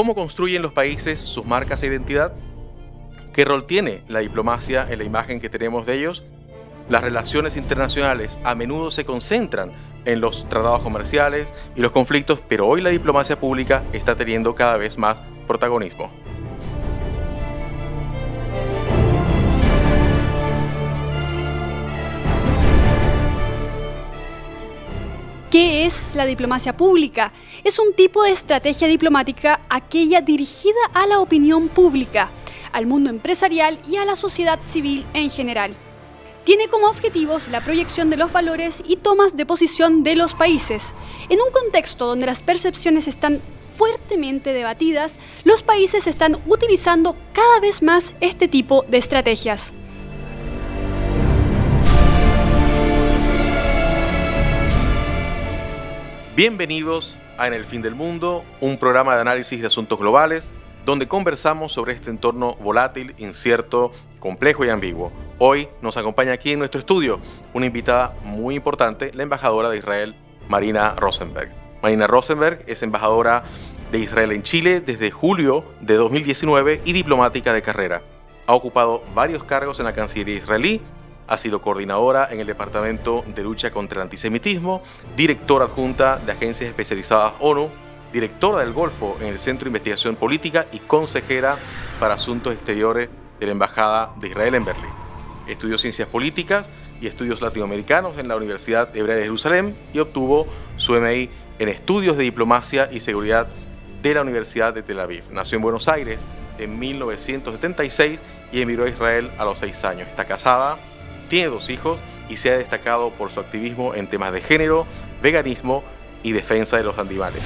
¿Cómo construyen los países sus marcas e identidad? ¿Qué rol tiene la diplomacia en la imagen que tenemos de ellos? Las relaciones internacionales a menudo se concentran en los tratados comerciales y los conflictos, pero hoy la diplomacia pública está teniendo cada vez más protagonismo. ¿Qué es la diplomacia pública? Es un tipo de estrategia diplomática aquella dirigida a la opinión pública, al mundo empresarial y a la sociedad civil en general. Tiene como objetivos la proyección de los valores y tomas de posición de los países. En un contexto donde las percepciones están fuertemente debatidas, los países están utilizando cada vez más este tipo de estrategias. Bienvenidos a En el Fin del Mundo, un programa de análisis de asuntos globales donde conversamos sobre este entorno volátil, incierto, complejo y ambiguo. Hoy nos acompaña aquí en nuestro estudio una invitada muy importante, la embajadora de Israel, Marina Rosenberg. Marina Rosenberg es embajadora de Israel en Chile desde julio de 2019 y diplomática de carrera. Ha ocupado varios cargos en la Cancillería israelí ha sido coordinadora en el Departamento de Lucha contra el Antisemitismo, directora adjunta de agencias especializadas ONU, directora del Golfo en el Centro de Investigación Política y consejera para Asuntos Exteriores de la Embajada de Israel en Berlín. Estudió Ciencias Políticas y Estudios Latinoamericanos en la Universidad Hebrea de Jerusalén y obtuvo su MI en Estudios de Diplomacia y Seguridad de la Universidad de Tel Aviv. Nació en Buenos Aires en 1976 y emigró a Israel a los seis años. Está casada tiene dos hijos y se ha destacado por su activismo en temas de género, veganismo y defensa de los animales.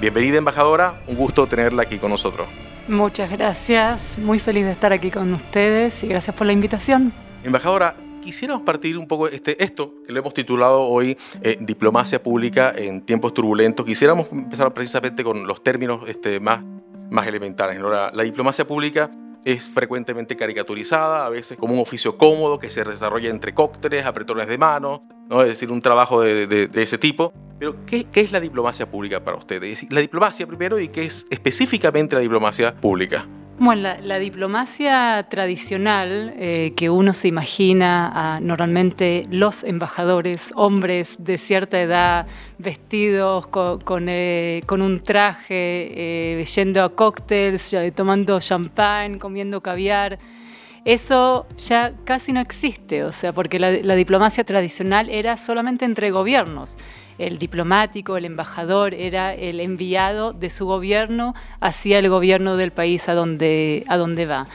Bienvenida embajadora, un gusto tenerla aquí con nosotros. Muchas gracias, muy feliz de estar aquí con ustedes y gracias por la invitación. Embajadora, quisiéramos partir un poco este, esto que lo hemos titulado hoy eh, Diplomacia Pública en tiempos turbulentos. Quisiéramos empezar precisamente con los términos este, más, más elementales. La, la diplomacia pública es frecuentemente caricaturizada, a veces como un oficio cómodo que se desarrolla entre cócteles, apretones de mano, ¿no? es decir, un trabajo de, de, de ese tipo. Pero, ¿qué, ¿qué, es la diplomacia pública para ustedes? La diplomacia primero y qué es específicamente la diplomacia pública. Bueno, la, diplomacia tradicional eh, que uno se imagina a normalmente los embajadores, hombres de cierta edad, vestidos eh, con un traje, eh, yendo a cócteles, tomando champán, comiendo caviar, eso ya casi no existe, o sea, porque la, diplomacia tradicional era solamente entre gobiernos el diplomático, el embajador, era el enviado de su gobierno hacia el gobierno del país a donde, a donde va.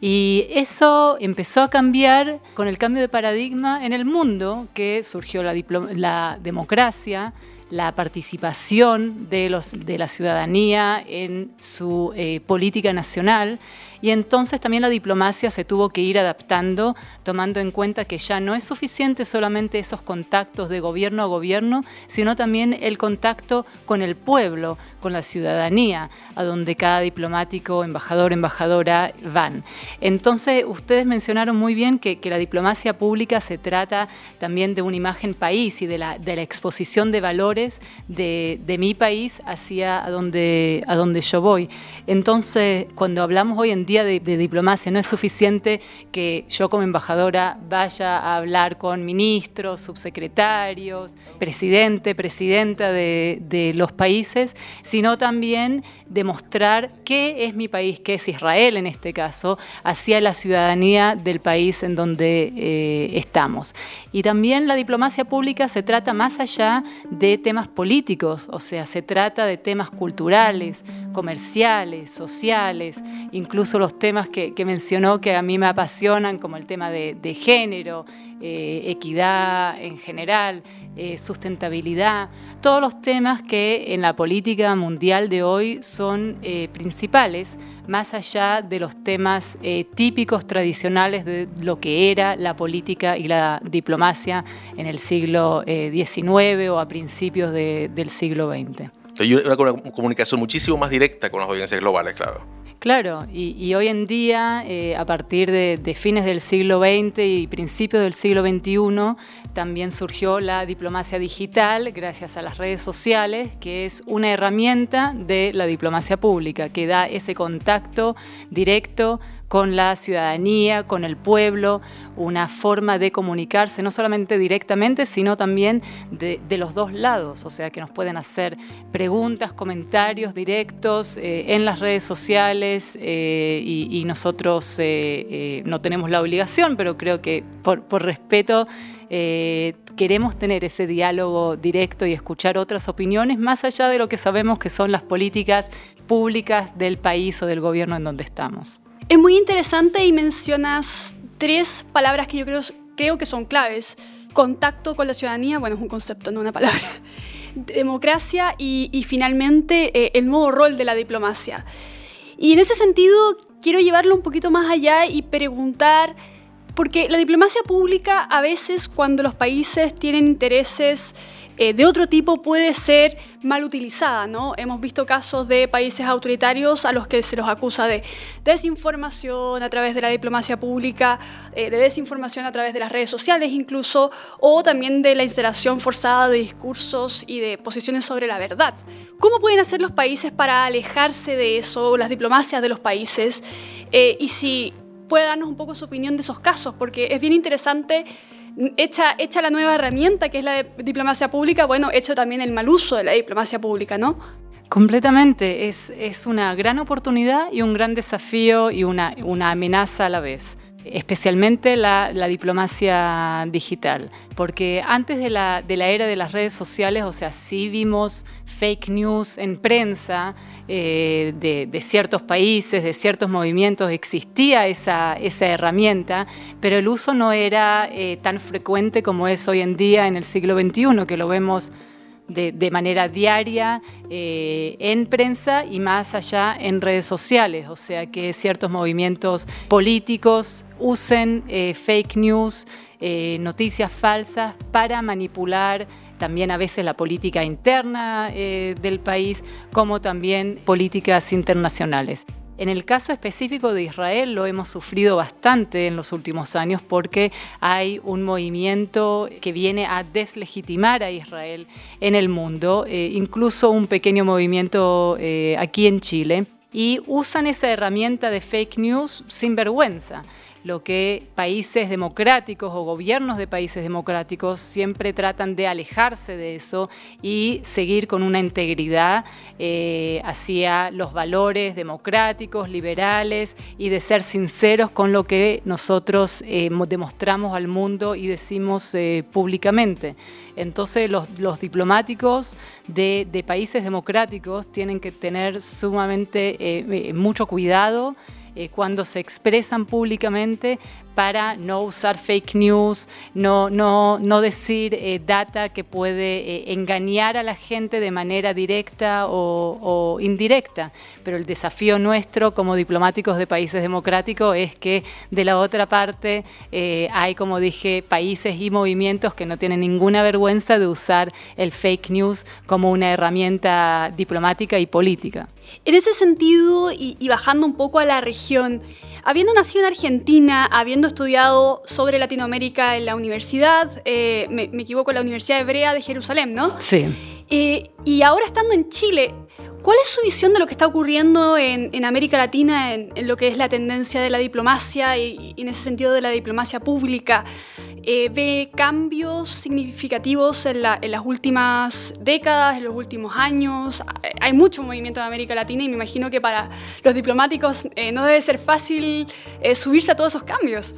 Y eso empezó a cambiar con el cambio de paradigma en el mundo, que surgió la, la democracia, la participación de, los, de la ciudadanía en su eh, política nacional y entonces también la diplomacia se tuvo que ir adaptando, tomando en cuenta que ya no es suficiente solamente esos contactos de gobierno a gobierno, sino también el contacto con el pueblo, con la ciudadanía, a donde cada diplomático, embajador, embajadora van. Entonces, ustedes mencionaron muy bien que, que la diplomacia pública se trata también de una imagen país y de la, de la exposición de valores de, de mi país hacia a donde, a donde yo voy. Entonces, cuando hablamos hoy en día de, diplomacia. No es suficiente que yo como embajadora vaya a hablar con ministros, subsecretarios, presidente, presidenta de, de los países, sino también demostrar qué es mi país, qué es Israel en este caso, hacia la ciudadanía del país en donde eh, estamos. Y también la diplomacia pública se trata más allá de temas políticos, o sea, se trata de temas culturales, comerciales, sociales, incluso los temas que, que, mencionó que a mí me apasionan, como el tema de, de género, eh, equidad en general, eh, sustentabilidad, todos los temas que en la política mundial de hoy son eh, principales, más allá de los temas eh, típicos, tradicionales de lo que era la política y la diplomacia en el siglo XIX o a principios de, del siglo XX. Hay una comunicación muchísimo más directa con las audiencias globales, claro. Claro, y, hoy en día, eh, a partir de, fines del siglo XX y principios del siglo XXI, también surgió la diplomacia digital gracias a las redes sociales, que es una herramienta de la diplomacia pública, que da ese contacto directo con la ciudadanía, con el pueblo, una forma de comunicarse, no solamente directamente, sino también de, los dos lados, o sea, que nos pueden hacer preguntas, comentarios directos eh, en las redes sociales eh, y, nosotros eh, no tenemos la obligación, pero creo que por, respeto queremos tener ese diálogo directo y escuchar otras opiniones más allá de lo que sabemos que son las políticas públicas del país o del gobierno en donde estamos. Es muy interesante y mencionas tres palabras que yo creo, creo que son claves. Contacto con la ciudadanía, bueno, es un concepto, no una palabra. Democracia y, finalmente eh, el nuevo rol de la diplomacia. Y en ese sentido quiero llevarlo un poquito más allá y preguntar, porque la diplomacia pública a veces cuando los países tienen intereses eh, de otro tipo puede ser mal utilizada. ¿no? Hemos visto casos de países autoritarios a los que se los acusa de desinformación a través de la diplomacia pública, eh, de desinformación a través de las redes sociales incluso, o también de la instalación forzada de discursos y de posiciones sobre la verdad. ¿Cómo pueden hacer los países para alejarse de eso, las diplomacias de los países? Eh, y si puede darnos un poco su opinión de esos casos, porque es bien interesante hecha, la nueva herramienta que es la diplomacia pública, bueno, hecho también el mal uso de la diplomacia pública, ¿no? Completamente, es, una gran oportunidad y un gran desafío y una, una amenaza a la vez especialmente la, diplomacia digital, porque antes de la, de la, era de las redes sociales, o sea, sí vimos fake news en prensa eh, de, ciertos países, de ciertos movimientos, existía esa, esa herramienta, pero el uso no era eh, tan frecuente como es hoy en día en el siglo XXI, que lo vemos de, manera diaria eh, en prensa y más allá en redes sociales, o sea que ciertos movimientos políticos usen eh, fake news, eh, noticias falsas para manipular también a veces la política interna del país, como también políticas internacionales. En el caso específico de Israel lo hemos sufrido bastante en los últimos años porque hay un movimiento que viene a deslegitimar a Israel en el mundo, eh, incluso un pequeño movimiento eh, aquí en Chile, y usan esa herramienta de fake news sin vergüenza lo que países democráticos o gobiernos de países democráticos siempre tratan de alejarse de eso y seguir con una integridad eh, hacia los valores democráticos, liberales y de ser sinceros con lo que nosotros eh, demostramos al mundo y decimos eh, públicamente. Entonces los, diplomáticos de, de, países democráticos tienen que tener sumamente mucho cuidado eh, cuando se expresan públicamente para no usar fake news, no, no, no decir eh, data que puede eh, engañar a la gente de manera directa o, indirecta. Pero el desafío nuestro como diplomáticos de países democráticos es que de la otra parte eh, hay, como dije, países y movimientos que no tienen ninguna vergüenza de usar el fake news como una herramienta diplomática y política. En ese sentido, y bajando un poco a la región, Habiendo nacido en Argentina, habiendo estudiado sobre Latinoamérica en la universidad, eh, me, equivoco, en la Universidad Hebrea de Jerusalén, ¿no? Sí. Eh, y ahora estando en Chile, ¿Cuál es su visión de lo que está ocurriendo en, América Latina, en, lo que es la tendencia de la diplomacia y, en ese sentido de la diplomacia pública? Eh, ¿Ve cambios significativos en, las últimas décadas, en los últimos años? Hay mucho movimiento en América Latina y me imagino que para los diplomáticos eh, no debe ser fácil eh, subirse a todos esos cambios.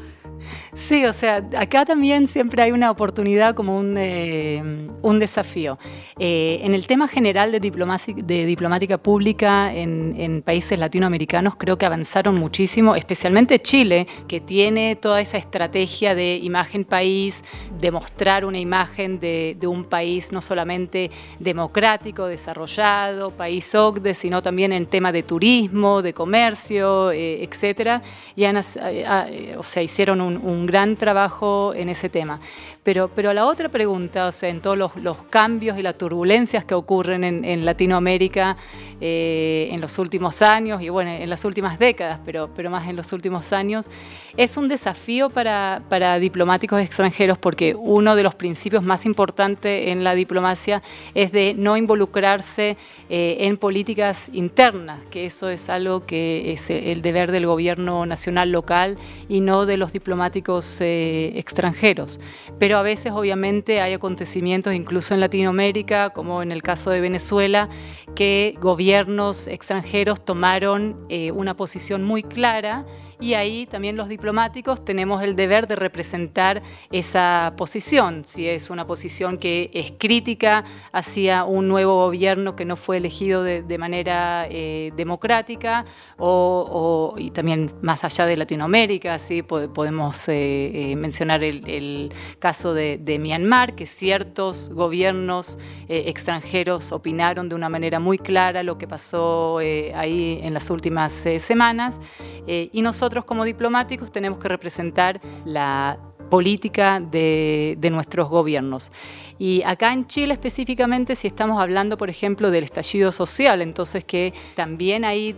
Sí, o sea, acá también siempre hay una oportunidad como un, eh, un desafío. Eh, en el tema general de, de diplomática pública en, en, países latinoamericanos creo que avanzaron muchísimo, especialmente Chile, que tiene toda esa estrategia de imagen país, de mostrar una imagen de, de un país no solamente democrático, desarrollado, país OCDE, sino también en tema de turismo, de comercio, eh, etcétera. Y o sea, hicieron un un, gran trabajo en ese tema. Pero, pero la otra pregunta, o sea, en todos los, cambios y las turbulencias que ocurren en, Latinoamérica eh, en los últimos años y bueno, en las últimas décadas, pero, pero más en los últimos años, es un desafío para, para diplomáticos extranjeros porque uno de los principios más importantes en la diplomacia es de no involucrarse eh, en políticas internas, que eso es algo que es el deber del gobierno nacional local y no de los diplomáticos eh, extranjeros. Pero a veces obviamente hay acontecimientos incluso en Latinoamérica, como en el caso de Venezuela, que gobiernos extranjeros tomaron eh, una posición muy clara y ahí también los diplomáticos tenemos el deber de representar esa posición, si es una posición que es crítica hacia un nuevo gobierno que no fue elegido de, manera eh, democrática o, y también más allá de Latinoamérica, ¿sí? podemos eh, eh, mencionar el, caso de, Myanmar, que ciertos gobiernos extranjeros opinaron de una manera muy clara lo que pasó ahí en las últimas semanas y nosotros nosotros como diplomáticos tenemos que representar la política de, nuestros gobiernos. Y acá en Chile específicamente, si estamos hablando, por ejemplo, del estallido social, entonces que también ahí,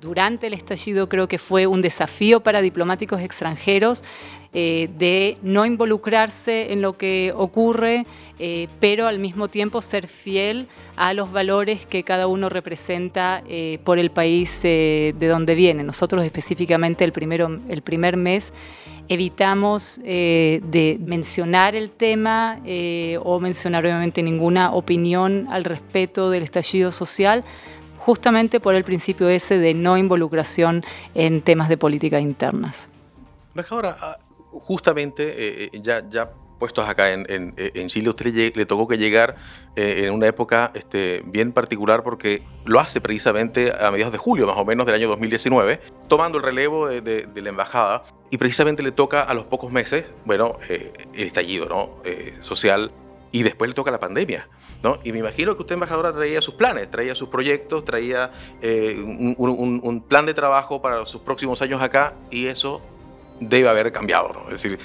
durante el estallido, creo que fue un desafío para diplomáticos extranjeros eh, de no involucrarse en lo que ocurre, eh, pero al mismo tiempo ser fiel a los valores que cada uno representa eh, por el país de donde viene. Nosotros específicamente el, primero, el primer mes evitamos de mencionar el tema o mencionar obviamente ninguna opinión al respecto del estallido social, justamente por el principio ese de no involucración en temas de política internas. Justamente, eh, eh, ya, ya puestos acá en, en, Chile, a usted le, tocó que llegar eh, en una época este, bien particular porque lo hace precisamente a mediados de julio, más o menos, del año 2019, tomando el relevo de, la embajada y precisamente le toca a los pocos meses, bueno, el estallido ¿no? social y después le toca la pandemia. ¿No? Y me imagino que usted, embajadora, traía sus planes, traía sus proyectos, traía un, plan de trabajo para sus próximos años acá y eso debe haber cambiado. ¿no? Es decir,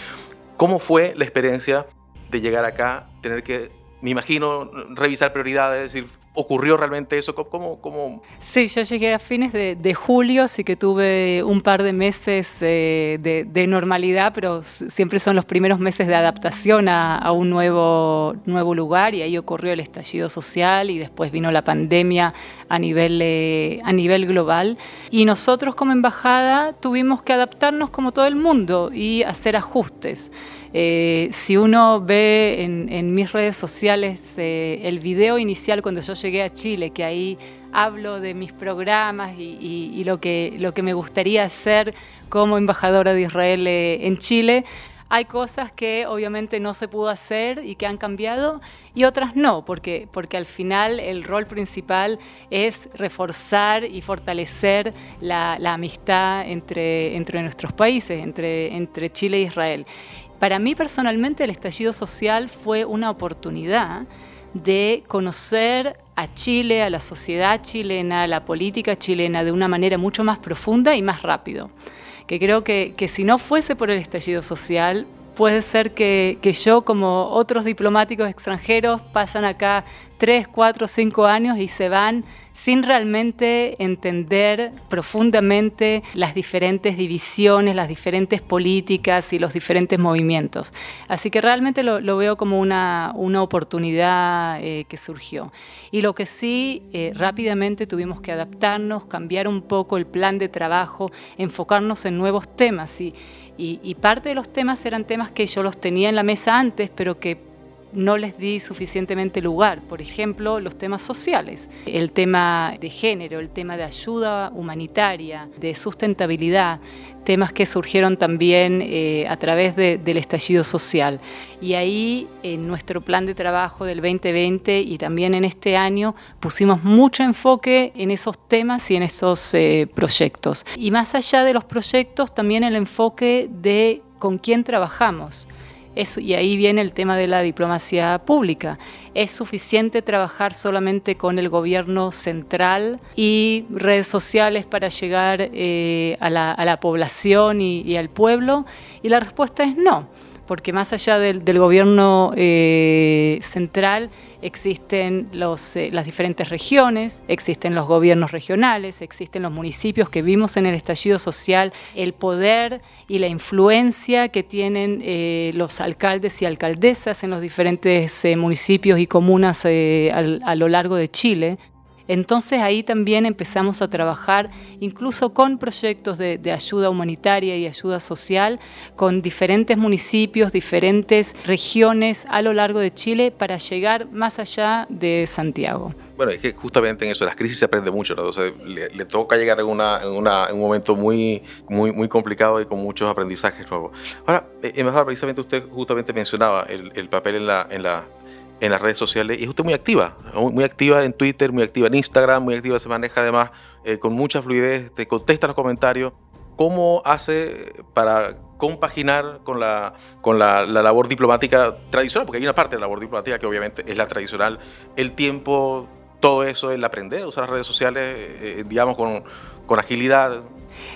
¿cómo fue la experiencia de llegar acá, tener que, me imagino, revisar prioridades, es decir, ¿Ocurrió realmente eso? ¿Cómo, cómo? Sí, yo llegué a fines de, julio, así que tuve un par de meses eh, de, normalidad, pero siempre son los primeros meses de adaptación a, un nuevo, nuevo lugar y ahí ocurrió el estallido social y después vino la pandemia a nivel, eh, a nivel global. Y nosotros como embajada tuvimos que adaptarnos como todo el mundo y hacer ajustes. Eh, si uno ve en, mis redes sociales eh, el video inicial cuando yo llegué a Chile, que ahí hablo de mis programas y, lo, que, me gustaría hacer como embajadora de Israel eh, en Chile, hay cosas que obviamente no se pudo hacer y que han cambiado y otras no, porque, porque al final el rol principal es reforzar y fortalecer la, amistad entre, entre nuestros países, entre, entre Chile e Israel. Para mí personalmente el estallido social fue una oportunidad de conocer a Chile, a la sociedad chilena, a la política chilena de una manera mucho más profunda y más rápido. Que creo que, si no fuese por el estallido social, puede ser que, que, yo, como otros diplomáticos extranjeros, pasan acá tres, cuatro, cinco años y se van sin realmente entender profundamente las diferentes divisiones, las diferentes políticas y los diferentes movimientos. Así que realmente lo, veo como una, oportunidad eh, que surgió. Y lo que sí, eh, rápidamente tuvimos que adaptarnos, cambiar un poco el plan de trabajo, enfocarnos en nuevos temas. y, y parte de los temas eran temas que yo los tenía en la mesa antes, pero que no les di suficientemente lugar. Por ejemplo, los temas sociales, el tema de género, el tema de ayuda humanitaria, de sustentabilidad, temas que surgieron también eh, a través del estallido social. Y ahí, en nuestro plan de trabajo del 2020 y también en este año, pusimos mucho enfoque en esos temas y en esos eh, proyectos. Y más allá de los proyectos, también el enfoque de con quién trabajamos y ahí viene el tema de la diplomacia pública. ¿Es suficiente trabajar solamente con el gobierno central y redes sociales para llegar eh, a, la, población y al pueblo? Y la respuesta es no porque más allá del, gobierno eh, central existen eh, las diferentes regiones, existen los gobiernos regionales, existen los municipios que vimos en el estallido social, el poder y la influencia que tienen eh, los alcaldes y alcaldesas en los diferentes municipios y comunas a lo largo de Chile. Entonces ahí también empezamos a trabajar incluso con proyectos de, ayuda humanitaria y ayuda social con diferentes municipios, diferentes regiones a lo largo de Chile para llegar más allá de Santiago. Bueno, es que justamente en eso, las crisis se aprende mucho, ¿no? le, toca llegar en, un momento muy, muy, complicado y con muchos aprendizajes nuevos. Ahora, eh, embajador, precisamente usted justamente mencionaba el, el papel en la en las redes sociales y es usted muy activa, muy activa en Twitter, muy activa en Instagram, muy activa, se maneja además eh, con mucha fluidez, te contesta los comentarios. ¿Cómo hace para compaginar con la, con la, labor diplomática tradicional? Porque hay una parte de la labor diplomática que obviamente es la tradicional, el tiempo, todo eso, el aprender a usar las redes sociales, eh, digamos, con, con agilidad.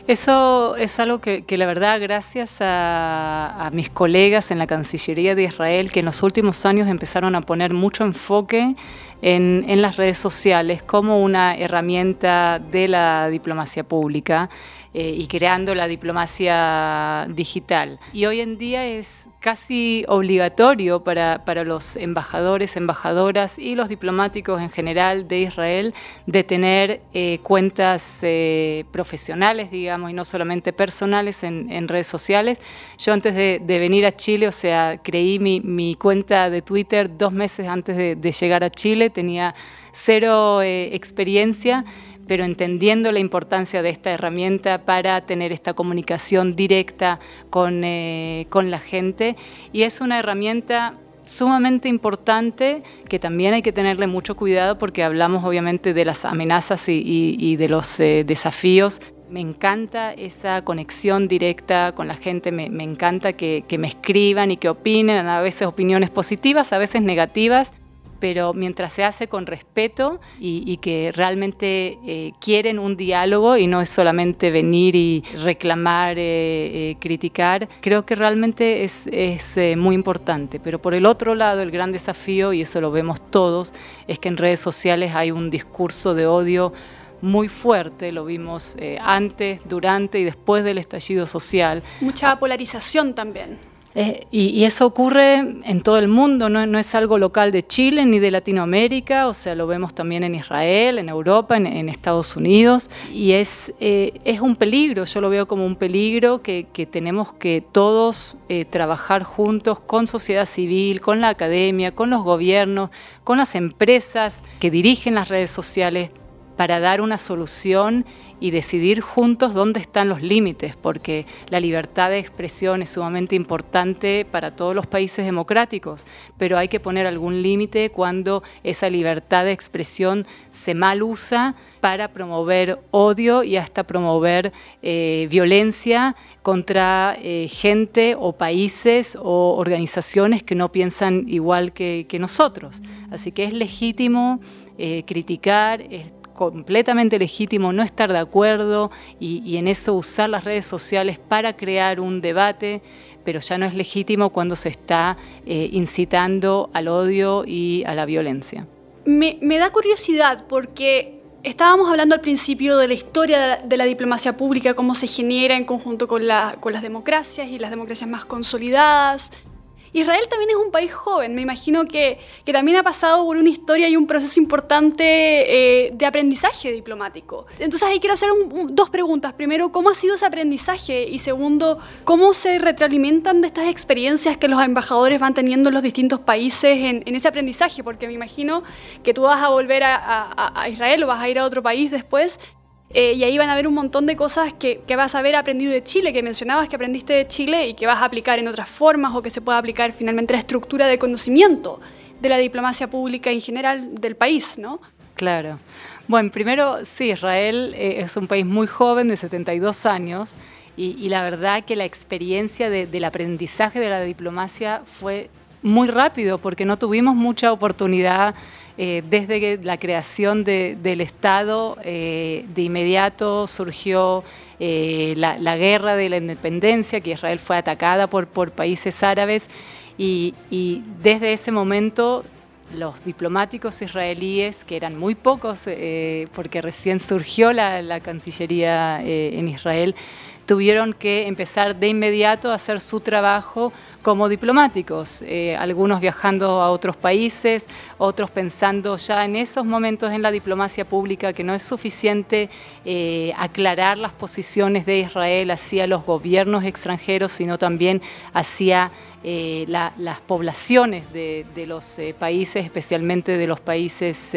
Eso es algo que, la verdad, gracias a, mis colegas en la Cancillería de Israel, que en los últimos años empezaron a poner mucho enfoque en, en las redes sociales como una herramienta de la diplomacia pública. Eh, y creando la diplomacia digital. Y hoy en día es casi obligatorio para, para los embajadores, embajadoras y los diplomáticos en general de Israel de tener eh, cuentas eh, profesionales, digamos, y no solamente personales en, en redes sociales. Yo antes de, de, venir a Chile, o sea, creí mi, mi cuenta de Twitter dos meses antes de, de llegar a Chile, tenía cero experiencia pero entendiendo la importancia de esta herramienta para tener esta comunicación directa con, eh, con la gente. Y es una herramienta sumamente importante que también hay que tenerle mucho cuidado porque hablamos obviamente de las amenazas y, de los eh, desafíos. Me encanta esa conexión directa con la gente, me, encanta que, me escriban y que opinen, a veces opiniones positivas, a veces negativas, pero mientras se hace con respeto y, que realmente eh, quieren un diálogo y no es solamente venir y reclamar, eh, eh, criticar, creo que realmente es, es muy importante. Pero por el otro lado, el gran desafío, y eso lo vemos todos, es que en redes sociales hay un discurso de odio muy fuerte, lo vimos antes, durante y después del estallido social. Mucha polarización también. Eh, y, eso ocurre en todo el mundo, no, es algo local de Chile ni de Latinoamérica, o sea, lo vemos también en Israel, en Europa, en, Estados Unidos, y es, eh, es un peligro, yo lo veo como un peligro que, tenemos que todos eh, trabajar juntos con sociedad civil, con la academia, con los gobiernos, con las empresas que dirigen las redes sociales para dar una solución y decidir juntos dónde están los límites, porque la libertad de expresión es sumamente importante para todos los países democráticos, pero hay que poner algún límite cuando esa libertad de expresión se mal usa para promover odio y hasta promover eh, violencia contra eh, gente o países o organizaciones que no piensan igual que, nosotros. Así que es legítimo eh, criticar, completamente legítimo no estar de acuerdo y, en eso usar las redes sociales para crear un debate, pero ya no es legítimo cuando se está eh, incitando al odio y a la violencia. Me, da curiosidad porque estábamos hablando al principio de la historia de la diplomacia pública, cómo se genera en conjunto con, con las democracias y las democracias más consolidadas, Israel también es un país joven, me imagino que, que también ha pasado por una historia y un proceso importante eh, de aprendizaje diplomático. Entonces ahí quiero hacer dos preguntas. Primero, ¿cómo ha sido ese aprendizaje? Y segundo, ¿cómo se retroalimentan de estas experiencias que los embajadores van teniendo en los distintos países en, ese aprendizaje? Porque me imagino que tú vas a volver a, a Israel o vas a ir a otro país después eh, y ahí van a ver un montón de cosas que, vas a haber aprendido de Chile, que mencionabas que aprendiste de Chile y que vas a aplicar en otras formas o que se pueda aplicar finalmente la estructura de conocimiento de la diplomacia pública en general del país, ¿no? Claro. Bueno, primero, sí, Israel eh, es un país muy joven, de 72 años, Y, la verdad que la experiencia del aprendizaje de la diplomacia fue muy rápido porque no tuvimos mucha oportunidad eh, desde la creación del Estado, eh, de inmediato surgió eh, la, guerra de la independencia, que Israel fue atacada por, países árabes, y, desde ese momento los diplomáticos israelíes, que eran muy pocos, porque recién surgió la Cancillería en Israel, tuvieron que empezar de inmediato a hacer su trabajo como diplomáticos, eh, algunos viajando a otros países, otros pensando ya en esos momentos en la diplomacia pública que no es suficiente eh, aclarar las posiciones de Israel hacia los gobiernos extranjeros, sino también hacia eh, las poblaciones de, los países, especialmente de los países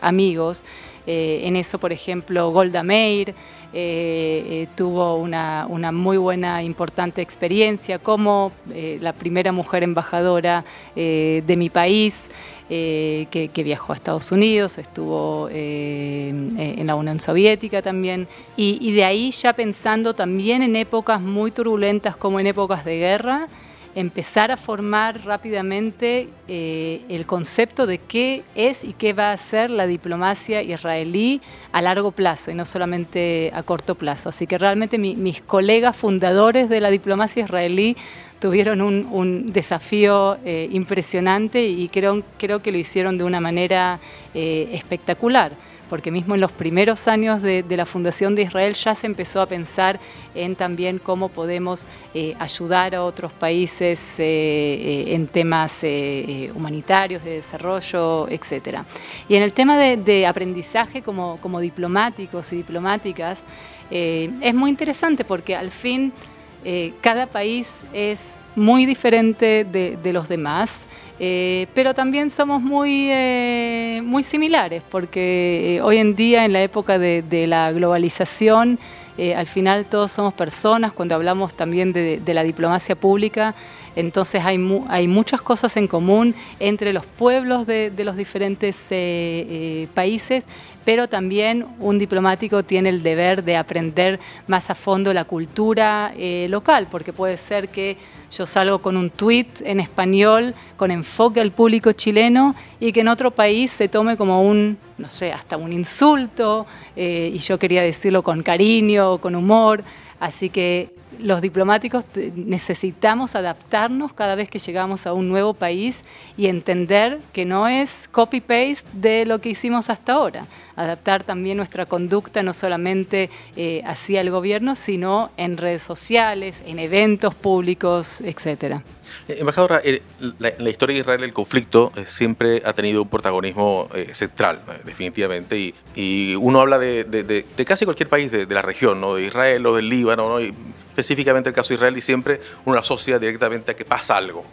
amigos. en eso, por ejemplo, Golda Meir, eh, eh, tuvo una, muy buena, importante experiencia como eh, la primera mujer embajadora de mi país. que, viajó a Estados Unidos, estuvo en la Unión Soviética también, y de ahí ya pensando también en épocas muy turbulentas como en épocas de guerra, empezar a formar rápidamente eh, el concepto de qué es y qué va a ser la diplomacia israelí a largo plazo y no solamente a corto plazo. Así que realmente mis colegas fundadores de la diplomacia israelí tuvieron un, desafío eh, impresionante y creo, creo que lo hicieron de una manera eh, espectacular porque mismo en los primeros años de, la fundación de Israel ya se empezó a pensar en también cómo podemos eh, ayudar a otros países eh, eh, en temas humanitarios, de desarrollo, etc. Y en el tema de, aprendizaje como, diplomáticos y diplomáticas, es muy interesante porque al fin cada país es muy diferente de los demás. Eh, pero también somos muy, eh, muy similares, porque eh, hoy en día, en la época de, la globalización, al final todos somos personas, cuando hablamos también de, la diplomacia pública, entonces hay, hay, muchas cosas en común entre los pueblos de, los diferentes países, pero también un diplomático tiene el deber de aprender más a fondo la cultura local, porque puede ser que yo salgo con un tweet en español con enfoque al público chileno y que en otro país se tome como un, no sé, hasta un insulto, eh, y yo quería decirlo con cariño, con humor. Así que los diplomáticos necesitamos adaptarnos cada vez que llegamos a un nuevo país y entender que no es copy-paste de lo que hicimos hasta ahora. Adaptar también nuestra conducta no solamente eh, hacia el gobierno, sino en redes sociales, en eventos públicos, etcétera. Eh, embajadora, en la, historia de Israel el conflicto eh, siempre ha tenido un protagonismo central, definitivamente, y, uno habla de, casi cualquier país de, la región, ¿no? de Israel o del Líbano, ¿no? específicamente el caso de Israel, y siempre uno asocia directamente a que pasa algo.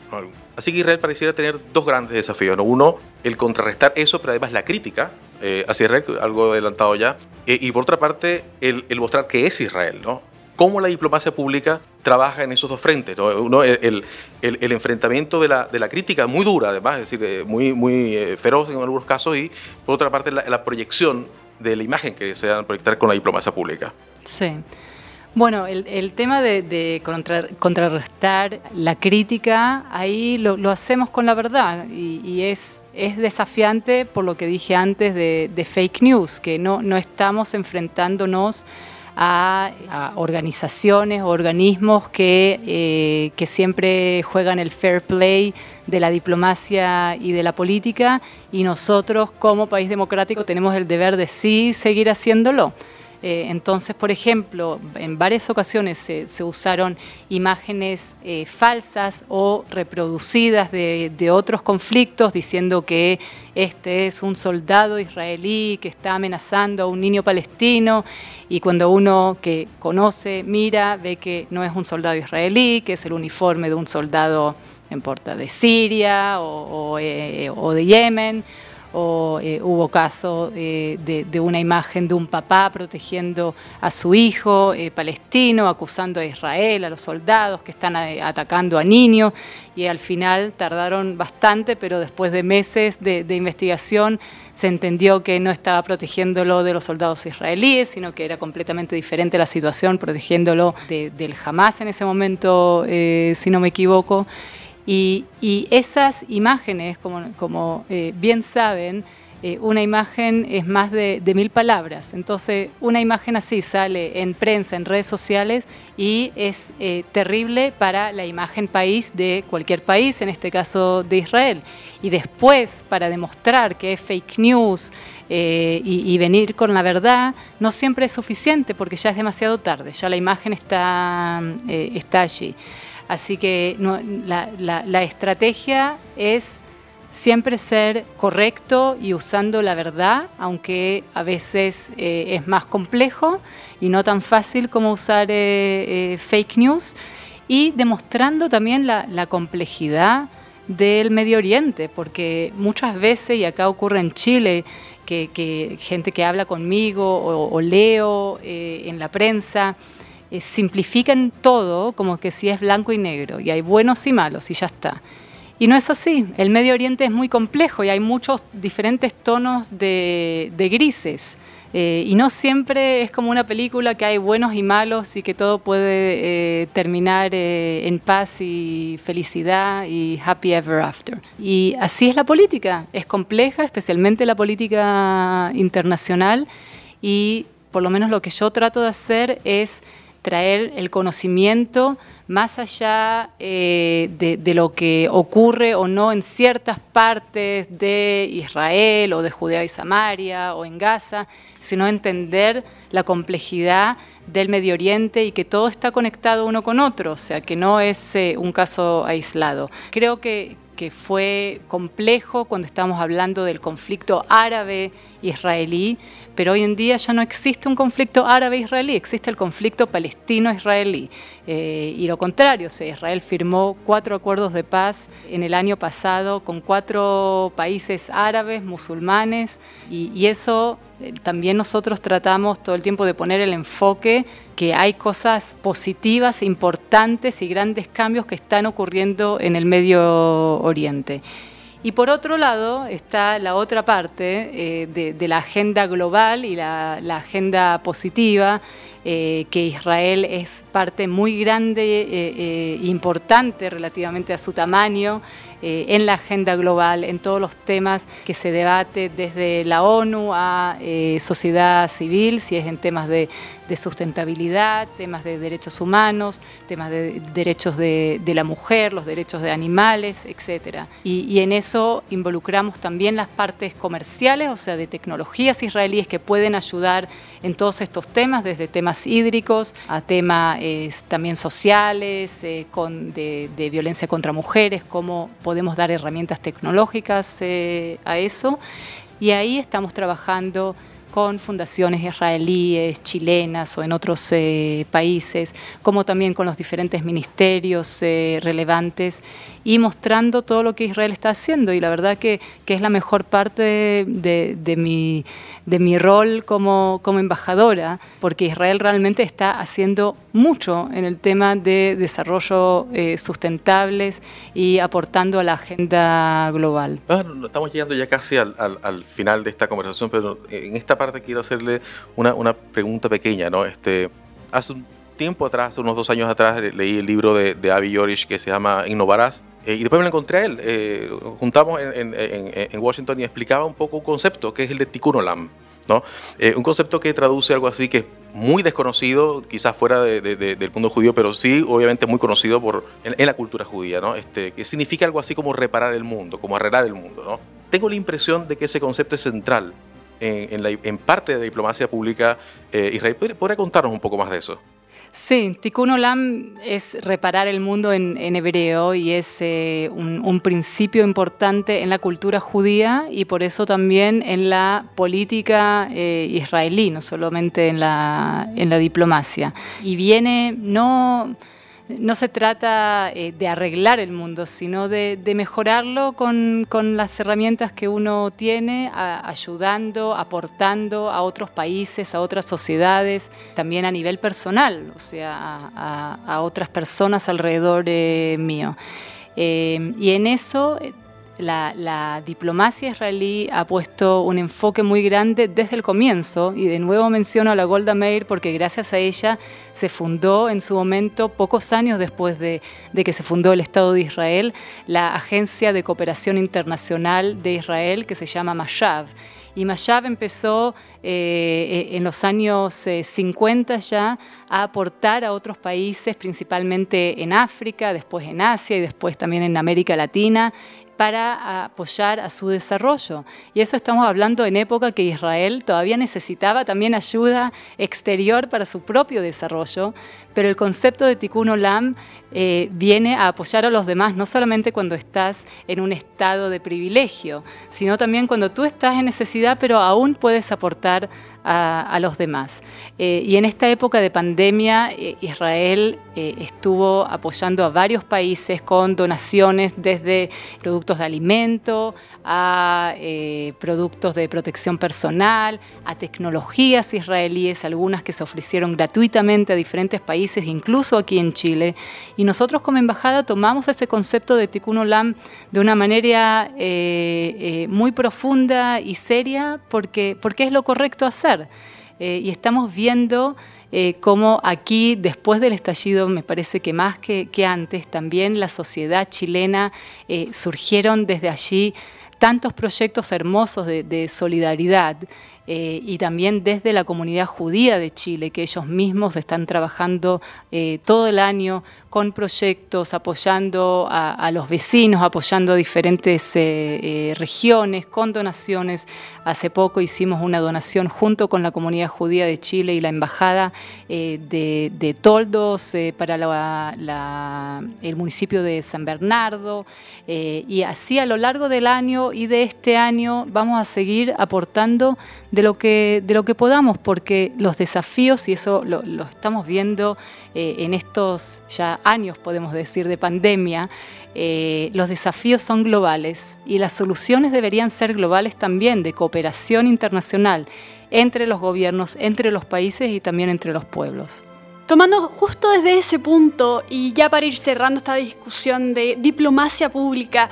Así que Israel pareciera tener dos grandes desafíos. ¿no? Uno, el contrarrestar eso, pero además la crítica eh, hacia Israel, algo adelantado ya, eh, y por otra parte, el, mostrar que es Israel. ¿no? cómo la diplomacia pública trabaja en esos dos frentes. Uno, el, el, enfrentamiento de la, de la, crítica muy dura, además, es decir, eh, muy, muy feroz en algunos casos, y por otra parte la, la proyección de la imagen que a proyectar con la diplomacia pública. Sí. Bueno, el, tema de, contrarrestar la crítica, ahí lo, hacemos con la verdad y, es, es, desafiante por lo que dije antes de, fake news, que no, no estamos enfrentándonos a, organizaciones organismos que, eh, que siempre juegan el fair play de la diplomacia y de la política y nosotros como país democrático tenemos el deber de sí seguir haciéndolo. Eh, entonces, por ejemplo, en varias ocasiones se, usaron imágenes eh, falsas o reproducidas de, otros conflictos diciendo que este es un soldado israelí que está amenazando a un niño palestino y cuando uno que conoce, mira, ve que no es un soldado israelí, que es el uniforme de un soldado, en importa, de Siria o, eh, o de Yemen o eh, hubo caso eh, de, una imagen de un papá protegiendo a su hijo eh, palestino, acusando a Israel, a los soldados que están atacando a niños, y al final tardaron bastante, pero después de meses de, investigación se entendió que no estaba protegiéndolo de los soldados israelíes, sino que era completamente diferente la situación, protegiéndolo del Hamas en ese momento, si no me equivoco. Y, esas imágenes, como, eh, bien saben, eh, una imagen es más de, mil palabras. Entonces, una imagen así sale en prensa, en redes sociales, y es eh, terrible para la imagen país de cualquier país, en este caso de Israel. Y después, para demostrar que es fake news y, venir con la verdad, no siempre es suficiente porque ya es demasiado tarde, ya la imagen está allí. Así que la, estrategia es siempre ser correcto y usando la verdad, aunque a veces eh, es más complejo y no tan fácil como usar eh, eh, fake news, y demostrando también la, complejidad del Medio Oriente, porque muchas veces, y acá ocurre en Chile, que, gente que habla conmigo o leo en la prensa, eh, simplifican todo como que si es blanco y negro y hay buenos y malos y ya está. Y no es así. El Medio Oriente es muy complejo y hay muchos diferentes tonos de, grises. Eh, y no siempre es como una película que hay buenos y malos y que todo puede eh, terminar en paz y felicidad y happy ever after. Y así es la política. Es compleja, especialmente la política internacional. Y por lo menos lo que yo trato de hacer es traer el conocimiento más allá eh, de, lo que ocurre o no en ciertas partes de Israel o de Judea y Samaria o en Gaza, sino entender la complejidad del Medio Oriente y que todo está conectado uno con otro, o sea, que no es eh, un caso aislado. Creo que, que fue complejo cuando estamos hablando del conflicto árabe-israelí, pero hoy en día ya no existe un conflicto árabe-israelí, existe el conflicto palestino-israelí. Eh, y lo contrario, Israel firmó cuatro acuerdos de paz en el año pasado con cuatro países árabes, musulmanes, y, eso eh, también nosotros tratamos todo el tiempo de poner el enfoque que hay cosas positivas, importantes y grandes cambios que están ocurriendo en el Medio Oriente. Y por otro lado está la otra parte eh, de, la agenda global y la, agenda positiva, eh, que Israel es parte muy grande e importante relativamente a su tamaño en la agenda global, en todos los temas que se debate desde la ONU a sociedad civil, si es en temas de de sustentabilidad, temas de derechos humanos, temas de derechos de, la mujer, los derechos de animales, etc. Y, en eso involucramos también las partes comerciales, o sea, de tecnologías israelíes que pueden ayudar en todos estos temas, desde temas hídricos a temas también sociales, eh, con, de, violencia contra mujeres, cómo podemos dar herramientas tecnológicas eh, a eso. Y ahí estamos trabajando con fundaciones israelíes, chilenas o en otros eh, países, como también con los diferentes ministerios eh, relevantes y mostrando todo lo que Israel está haciendo. Y la verdad que, que es la mejor parte de, de, mi, de mi rol como, como embajadora, porque Israel realmente está haciendo mucho en el tema de desarrollo eh, sustentables y aportando a la agenda global. Ah, estamos llegando ya casi al, al, final de esta conversación, pero en esta parte quiero hacerle una, una pregunta pequeña. ¿no? Este, hace un tiempo atrás, unos dos años atrás, leí el libro de, de Avi Yorish que se llama Innovarás eh, y después me lo encontré a él. Eh, juntamos en, en, Washington y explicaba un poco un concepto que es el de Tikkun Olam. ¿no? Eh, un concepto que traduce algo así que es muy desconocido, quizás fuera de, del mundo judío, pero sí, obviamente, muy conocido por, en, la cultura judía, ¿no? Este, que significa algo así como reparar el mundo, como arreglar el mundo. ¿no? Tengo la impresión de que ese concepto es central en, en parte de la diplomacia pública Israel. ¿Podría contarnos un poco más de eso? Sí, Tikkun Olam es reparar el mundo en, hebreo y es eh, un, principio importante en la cultura judía y por eso también en la política eh, israelí, no solamente en la, en la diplomacia. Y viene no no se trata eh, de arreglar el mundo, sino de, mejorarlo con, las herramientas que uno tiene, ayudando, aportando a otros países, a otras sociedades, también a nivel personal, o sea, a, otras personas alrededor mío. Eh, y en eso la, diplomacia israelí ha puesto un enfoque muy grande desde el comienzo, y de nuevo menciono a la Golda Meir porque gracias a ella se fundó en su momento, pocos años después de, que se fundó el Estado de Israel, la Agencia de Cooperación Internacional de Israel que se llama Mashav. Y Mashav empezó eh, en los años 50 eh, ya a aportar a otros países, principalmente en África, después en Asia y después también en América Latina, para apoyar a su desarrollo. Y eso estamos hablando en época que Israel todavía necesitaba también ayuda exterior para su propio desarrollo, pero el concepto de Tikkun Olam eh, viene a apoyar a los demás, no solamente cuando estás en un estado de privilegio, sino también cuando tú estás en necesidad, pero aún puedes aportar a, los demás. Eh, y en esta época de pandemia, eh, Israel eh, estuvo apoyando a varios países con donaciones desde productos de alimento a productos de protección personal, a tecnologías israelíes, algunas que se ofrecieron gratuitamente a diferentes países, incluso aquí en Chile. Y nosotros como embajada tomamos ese concepto de Tikkun Olam de una manera muy profunda y seria porque, porque es lo correcto hacer. Eh, y estamos viendo eh, cómo aquí, después del estallido, me parece que más que, antes, también la sociedad chilena eh, surgieron desde allí tantos proyectos hermosos de solidaridad eh, y también desde la comunidad judía de Chile, que ellos mismos están trabajando eh, todo el año con proyectos, apoyando a, los vecinos, apoyando diferentes eh, regiones, con donaciones. Hace poco hicimos una donación junto con la comunidad judía de Chile y la embajada de, toldos para el municipio de San Bernardo. y así a lo largo del año y de este año vamos a seguir aportando lo que, de lo que podamos, porque los desafíos, y eso lo, estamos viendo eh, en estos ya años, podemos decir, de pandemia, eh, los desafíos son globales y las soluciones deberían ser globales también, de cooperación internacional entre los gobiernos, entre los países y también entre los pueblos. Tomando justo desde ese punto, y ya para ir cerrando esta discusión de diplomacia pública,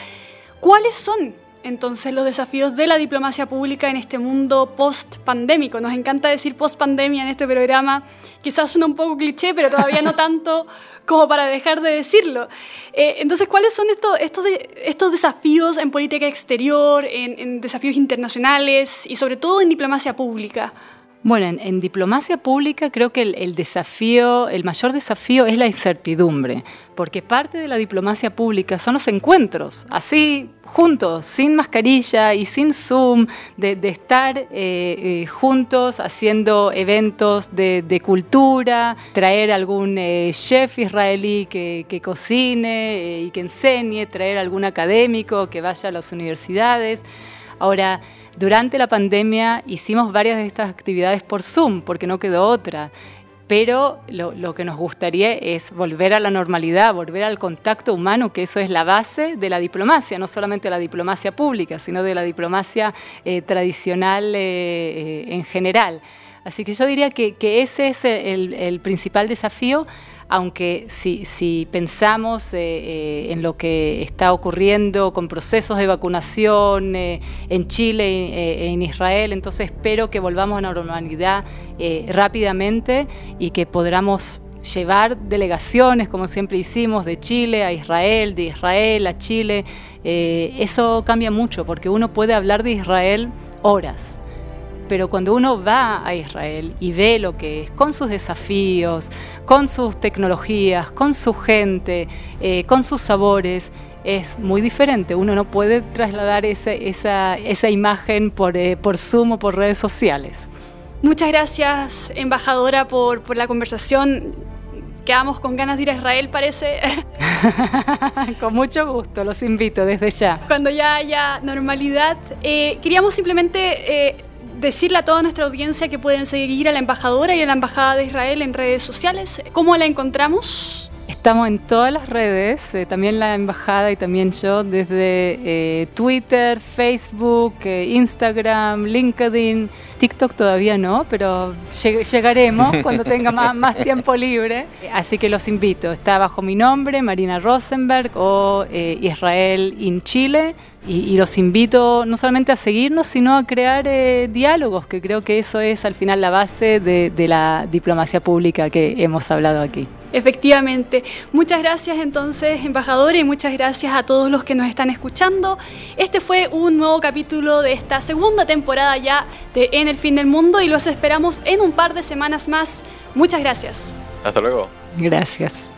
¿cuáles son entonces los desafíos de la diplomacia pública en este mundo post-pandémico. Nos encanta decir post-pandemia en este programa, quizás suena un poco cliché, pero todavía no tanto como para dejar de decirlo. Eh, entonces, ¿cuáles son estos, estos, estos desafíos en política exterior, en, desafíos internacionales y sobre todo en diplomacia pública? Bueno, en, diplomacia pública creo que el, desafío, el mayor desafío es la incertidumbre, porque parte de la diplomacia pública son los encuentros, así juntos, sin mascarilla y sin Zoom, de, estar eh, eh, juntos haciendo eventos de, cultura, traer algún eh, chef israelí que, que cocine y que enseñe, traer algún académico que vaya a las universidades. Ahora, durante la pandemia hicimos varias de estas actividades por Zoom, porque no quedó otra. Pero lo, que nos gustaría es volver a la normalidad, volver al contacto humano, que eso es la base de la diplomacia, no solamente la diplomacia pública, sino de la diplomacia eh, tradicional eh, eh, en general. Así que yo diría que, ese es el principal desafío aunque si, pensamos eh, eh, en lo que está ocurriendo con procesos de vacunación eh, en Chile e en Israel, entonces espero que volvamos a la normalidad rápidamente y que podamos llevar delegaciones, como siempre hicimos, de Chile a Israel, de Israel a Chile. eso cambia mucho porque uno puede hablar de Israel horas pero cuando uno va a Israel y ve lo que es, con sus desafíos, con sus tecnologías, con su gente, eh, con sus sabores, es muy diferente. Uno no puede trasladar esa, esa, imagen por, eh, por Zoom o por redes sociales. Muchas gracias, embajadora, por, por la conversación. Quedamos con ganas de ir a Israel, parece. con mucho gusto, los invito desde ya. Cuando ya haya normalidad, eh, queríamos simplemente decirle a toda nuestra audiencia que pueden seguir a la embajadora y a la embajada de Israel en redes sociales. ¿Cómo la encontramos? Estamos en todas las redes, eh, también la embajada y también yo, desde eh, Twitter, Facebook, eh, Instagram, LinkedIn, TikTok todavía no, pero llegaremos cuando tenga más, más, tiempo libre. Así que los invito, está bajo mi nombre, Marina Rosenberg o Israel in Chile. Y, los invito no solamente a seguirnos, sino a crear diálogos, que creo que eso es al final la base de la diplomacia pública que hemos hablado aquí. Efectivamente. Muchas gracias entonces, embajadora, y muchas gracias a todos los que nos están escuchando. Este fue un nuevo capítulo de esta segunda temporada ya de En el fin del mundo y los esperamos en un par de semanas más. Muchas gracias. Hasta luego. Gracias.